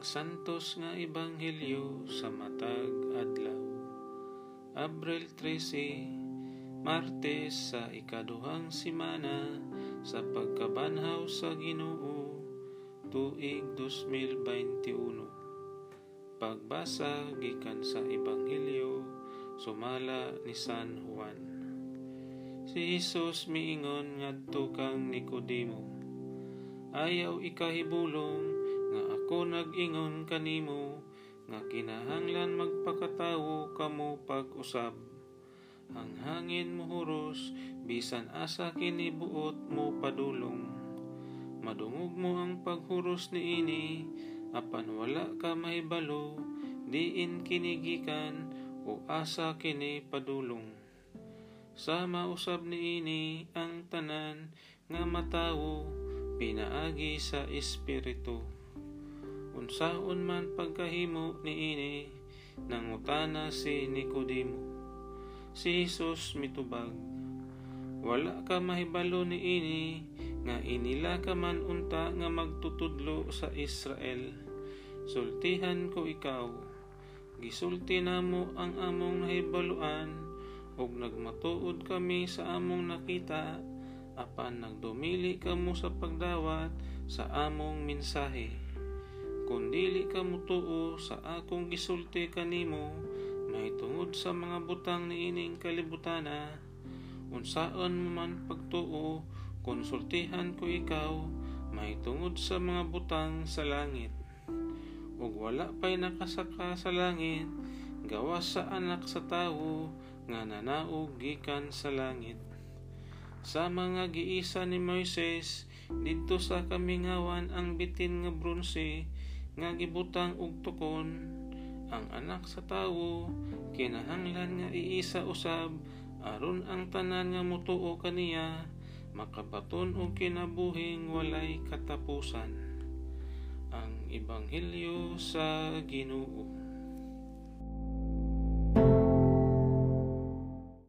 Santos nga Ebanghelyo sa matag adlaw. Abril 13, Martes sa ikaduhang simana sa pagkabanhaw sa Ginoo, tuig 2021. Pagbasa gikan sa Ebanghelyo sumala ni San Juan. Si Jesus miingon ngadto kang Nikodemo, ayaw ikahibulong ako nag-ingon kanimo nga kinahanglan magpakatawo kamo pag-usab. Ang hangin muhuros bisan asa kini buot mo padulong. Madungog mo ang paghuros ni ini apan wala ka mahibalo diin kinigikan o asa kini padulong. Sa mausab ni ini ang tanan nga matawo pinaagi sa espiritu unsaon man pagkahimo ni ini nangutana si Nicodemo. Si Jesus mitubag, wala ka mahibalo ni ini nga inila ka man unta nga magtutudlo sa Israel. Sultihan ko ikaw, gisulti namo ang among nahibaluan ug nagmatuod kami sa among nakita apan nagdumili kamo sa pagdawat sa among mensahe kung dili ka mutuo sa akong gisulti kanimo may tungod sa mga butang ni ining kalibutana. Unsaon man pagtuo konsultihan ko ikaw may tungod sa mga butang sa langit. Ug wala pay nakasaka sa langit gawas sa anak sa tawo nga nanaog gikan sa langit. Sa mga giisa ni Moises didto sa kamingawan ang bitin nga bronse nga gibutang og tukon. Ang anak sa tawo kinahanglan nga iisa usab aron ang tanan nga mutuo kaniya makabaton og kinabuhing walay katapusan. Ang ebanghelyo sa Ginoo